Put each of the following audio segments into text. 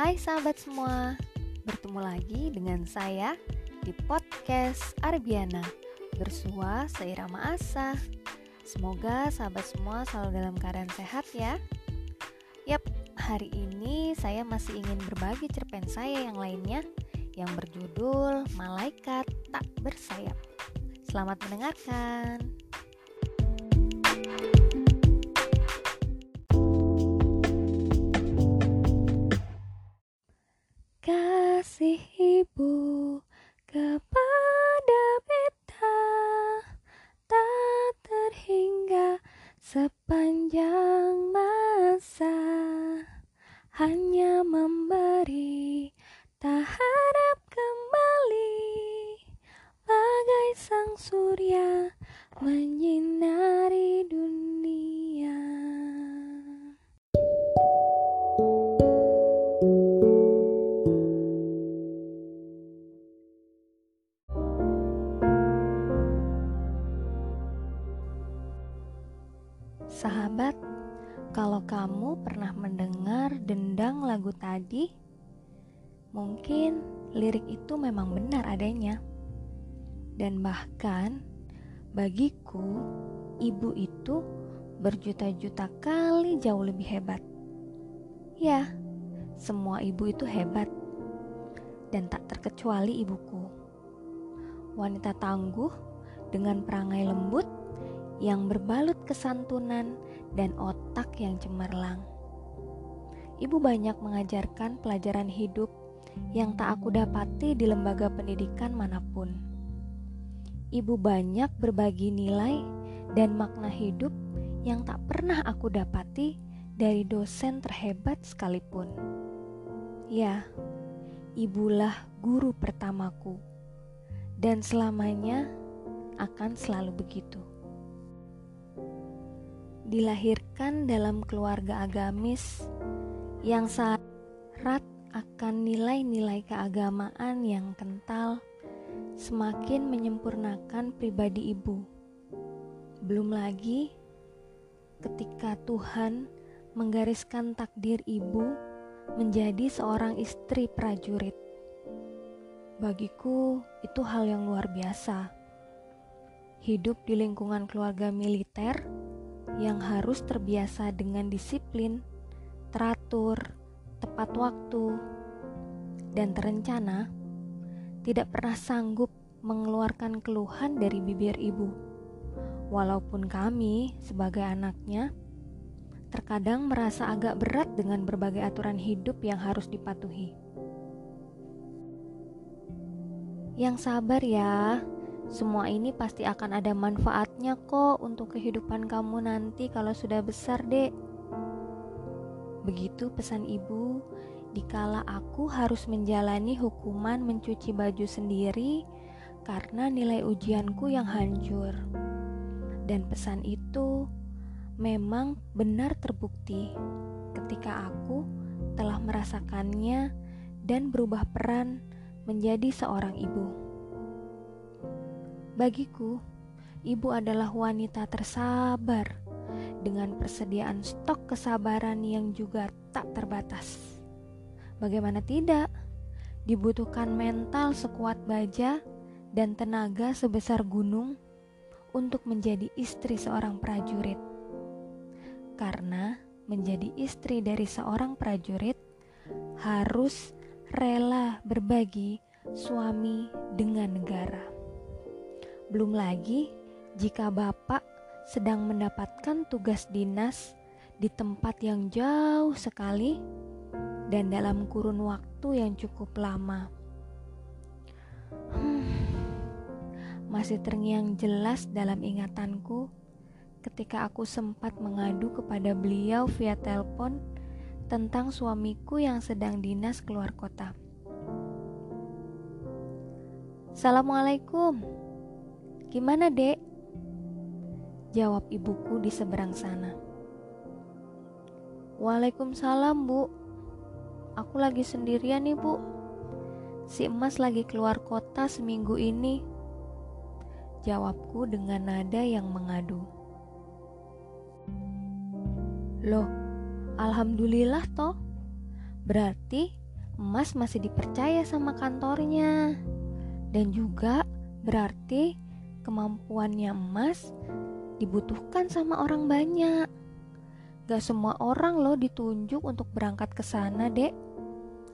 Hai sahabat semua, bertemu lagi dengan saya di podcast Arbiana Bersua seirama asa. Semoga sahabat semua selalu dalam keadaan sehat ya. Yap, hari ini saya masih ingin berbagi cerpen saya yang lainnya Yang berjudul Malaikat Tak Bersayap. Selamat mendengarkan kasih ibu kepada beta. Tak terhingga sepanjang masa. Hanya memberi tak harap kembali. Bagai sang surya Sahabat, kalau kamu pernah mendengar dendang lagu tadi, mungkin lirik itu memang benar adanya. Dan bahkan bagiku, ibu itu berjuta-juta kali jauh lebih hebat. Ya, semua ibu itu hebat. Dan tak terkecuali ibuku. Wanita tangguh dengan perangai lembut yang berbalut kesantunan dan otak yang cemerlang. Ibu banyak mengajarkan pelajaran hidup yang tak aku dapati di lembaga pendidikan mana pun. Ibu banyak berbagi nilai dan makna hidup yang tak pernah aku dapati dari dosen terhebat sekalipun. Ya, ibulah guru pertamaku, dan selamanya akan selalu begitu dilahirkan dalam keluarga agamis yang syarat akan nilai-nilai keagamaan yang kental semakin menyempurnakan pribadi ibu. Belum lagi ketika Tuhan menggariskan takdir ibu menjadi seorang istri prajurit. Bagiku itu hal yang luar biasa. Hidup di lingkungan keluarga militer yang harus terbiasa dengan disiplin, teratur, tepat waktu, dan terencana, tidak pernah sanggup mengeluarkan keluhan dari bibir ibu. Walaupun kami, sebagai anaknya, terkadang merasa agak berat dengan berbagai aturan hidup yang harus dipatuhi. Yang sabar ya, semua ini pasti akan ada manfaatnya kok untuk kehidupan kamu nanti kalau sudah besar, Dek. Begitu pesan ibu, dikala aku harus menjalani hukuman mencuci baju sendiri karena nilai ujianku yang hancur. Dan pesan itu memang benar terbukti ketika aku telah merasakannya dan berubah peran menjadi seorang ibu. Bagiku, ibu adalah wanita tersabar dengan persediaan stok kesabaran yang juga tak terbatas. Bagaimana tidak? Dibutuhkan mental sekuat baja dan tenaga sebesar gunung untuk menjadi istri seorang prajurit. Karena menjadi istri dari seorang prajurit harus rela berbagi suami dengan negara. Belum lagi jika Bapak sedang mendapatkan tugas dinas di tempat yang jauh sekali dan dalam kurun waktu yang cukup lama. Hmm, masih terngiang jelas dalam ingatanku ketika aku sempat mengadu kepada beliau via telepon tentang suamiku yang sedang dinas keluar kota. Assalamualaikum. Gimana dek? Jawab ibuku di seberang sana. Waalaikumsalam bu. Aku lagi sendirian nih bu. Si emas lagi keluar kota seminggu ini. Jawabku dengan nada yang mengadu. Loh, alhamdulillah toh. Berarti emas masih dipercaya sama kantornya. Dan juga berarti kemampuannya emas dibutuhkan sama orang banyak. Gak semua orang loh ditunjuk untuk berangkat ke sana, Dek.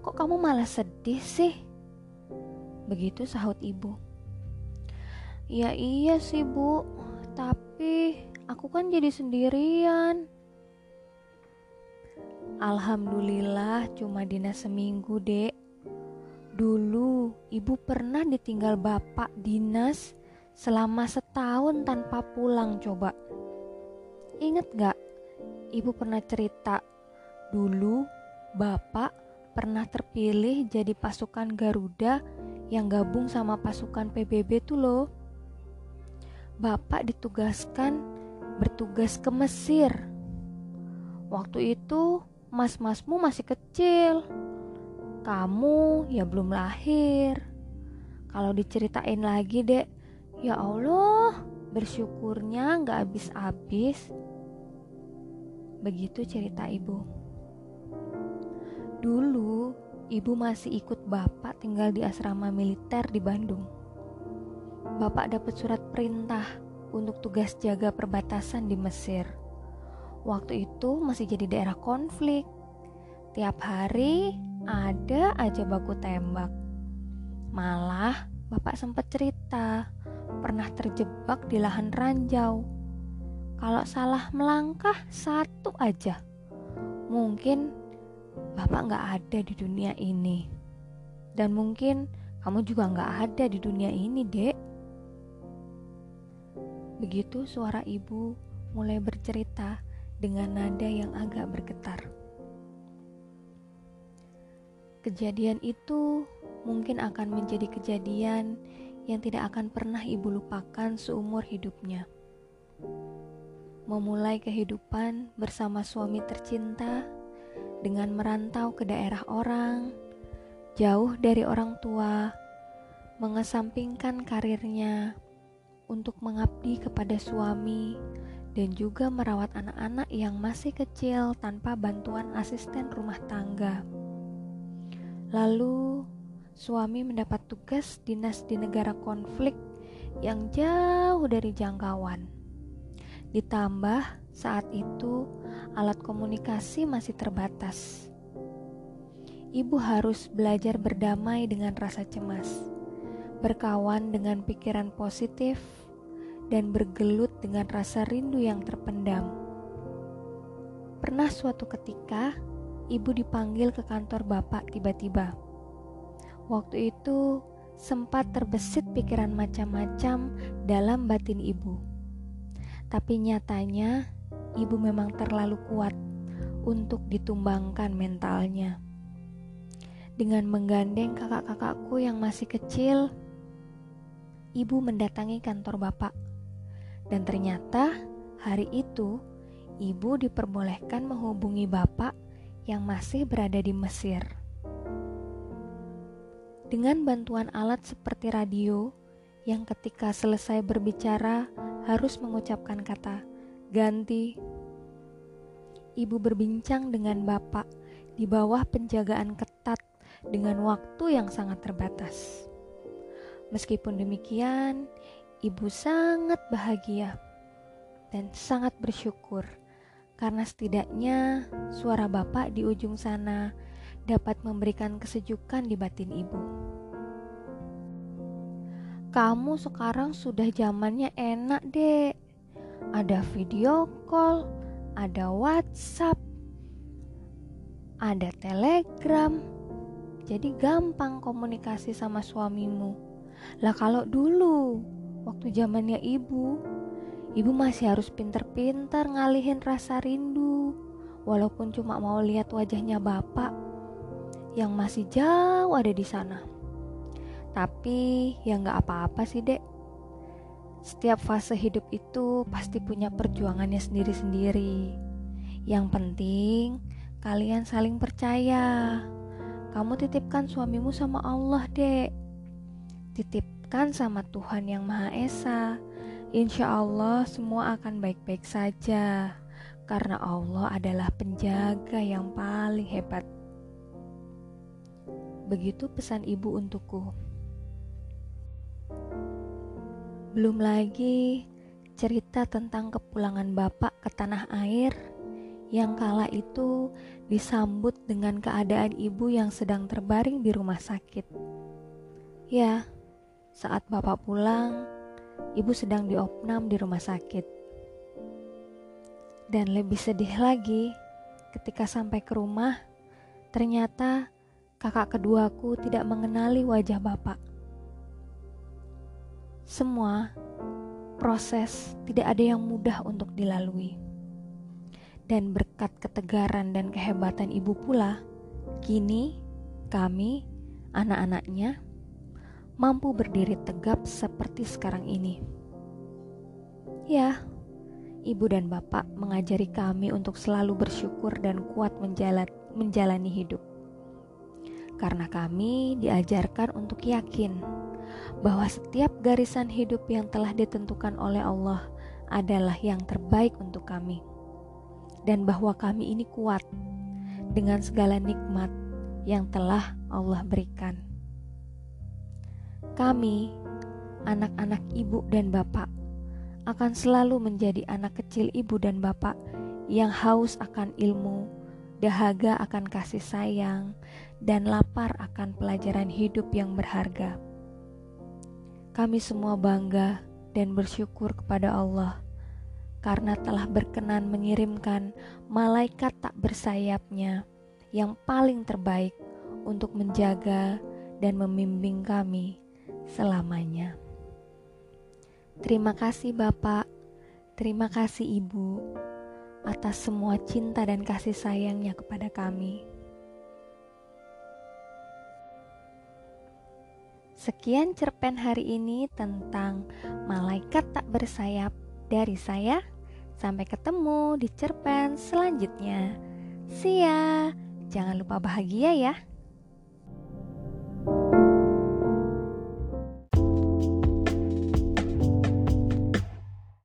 Kok kamu malah sedih sih? Begitu sahut ibu. Ya iya sih, Bu. Tapi aku kan jadi sendirian. Alhamdulillah cuma dinas seminggu, Dek. Dulu ibu pernah ditinggal bapak dinas selama setahun tanpa pulang coba. Ingat gak? Ibu pernah cerita dulu bapak pernah terpilih jadi pasukan Garuda yang gabung sama pasukan PBB tuh loh. Bapak ditugaskan bertugas ke Mesir. Waktu itu mas-masmu masih kecil. Kamu ya belum lahir. Kalau diceritain lagi, Dek, ya Allah, bersyukurnya nggak habis-habis. Begitu cerita ibu. Dulu, ibu masih ikut bapak tinggal di asrama militer di Bandung. Bapak dapat surat perintah untuk tugas jaga perbatasan di Mesir waktu itu masih jadi daerah konflik. Tiap hari ada aja baku tembak. Malah bapak sempat cerita pernah terjebak di lahan ranjau. Kalau salah melangkah satu aja, mungkin bapak nggak ada di dunia ini. Dan mungkin kamu juga nggak ada di dunia ini, dek. Begitu suara ibu mulai bercerita dengan nada yang agak bergetar. Kejadian itu mungkin akan menjadi kejadian yang tidak akan pernah ibu lupakan seumur hidupnya. Memulai kehidupan bersama suami tercinta dengan merantau ke daerah orang, jauh dari orang tua, mengesampingkan karirnya untuk mengabdi kepada suami dan juga merawat anak-anak yang masih kecil tanpa bantuan asisten rumah tangga. Lalu, suami mendapat tugas dinas di negara konflik yang jauh dari jangkauan. Ditambah saat itu alat komunikasi masih terbatas. Ibu harus belajar berdamai dengan rasa cemas, berkawan dengan pikiran positif, dan bergelut dengan rasa rindu yang terpendam. Pernah suatu ketika, ibu dipanggil ke kantor bapak tiba-tiba. Waktu itu sempat terbesit pikiran macam-macam dalam batin ibu. Tapi nyatanya, ibu memang terlalu kuat untuk ditumbangkan mentalnya. Dengan menggandeng kakak-kakakku yang masih kecil, ibu mendatangi kantor bapak dan ternyata hari itu ibu diperbolehkan menghubungi bapak yang masih berada di Mesir. Dengan bantuan alat seperti radio yang ketika selesai berbicara harus mengucapkan kata ganti. Ibu berbincang dengan bapak di bawah penjagaan ketat dengan waktu yang sangat terbatas. Meskipun demikian, ibu sangat bahagia dan sangat bersyukur karena setidaknya suara bapak di ujung sana dapat memberikan kesejukan di batin ibu. Kamu sekarang sudah zamannya enak, Dek. Ada video call, ada WhatsApp, ada Telegram. Jadi gampang komunikasi sama suamimu. Lah kalau dulu Waktu zamannya ibu, ibu masih harus pinter-pinter ngalihin rasa rindu, walaupun cuma mau lihat wajahnya bapak yang masih jauh ada di sana. Tapi ya nggak apa-apa sih dek. Setiap fase hidup itu pasti punya perjuangannya sendiri-sendiri. Yang penting kalian saling percaya. Kamu titipkan suamimu sama Allah, Dek. Titip serahkan sama Tuhan Yang Maha Esa. Insya Allah, semua akan baik-baik saja, karena Allah adalah penjaga yang paling hebat. Begitu pesan ibu untukku. Belum lagi cerita tentang kepulangan bapak ke tanah air yang kala itu disambut dengan keadaan ibu yang sedang terbaring di rumah sakit. Ya, saat bapak pulang, ibu sedang diopnam di rumah sakit. Dan lebih sedih lagi, ketika sampai ke rumah, ternyata kakak keduaku tidak mengenali wajah bapak. Semua proses tidak ada yang mudah untuk dilalui. Dan berkat ketegaran dan kehebatan ibu pula, kini kami, anak-anaknya, mampu berdiri tegap seperti sekarang ini. Ya, ibu dan bapak mengajari kami untuk selalu bersyukur dan kuat menjalani hidup. Karena kami diajarkan untuk yakin bahwa setiap garisan hidup yang telah ditentukan oleh Allah adalah yang terbaik untuk kami, dan bahwa kami ini kuat dengan segala nikmat yang telah Allah berikan. Kami, anak-anak ibu dan bapak, akan selalu menjadi anak kecil ibu dan bapak yang haus akan ilmu, dahaga akan kasih sayang, dan lapar akan pelajaran hidup yang berharga. Kami semua bangga dan bersyukur kepada Allah karena telah berkenan mengirimkan malaikat tak bersayapnya yang paling terbaik untuk menjaga dan membimbing kami selamanya. Terima kasih Bapak, terima kasih Ibu atas semua cinta dan kasih sayangnya kepada kami. Sekian cerpen hari ini tentang malaikat tak bersayap dari saya. Sampai ketemu di cerpen selanjutnya. See ya. Jangan lupa bahagia ya.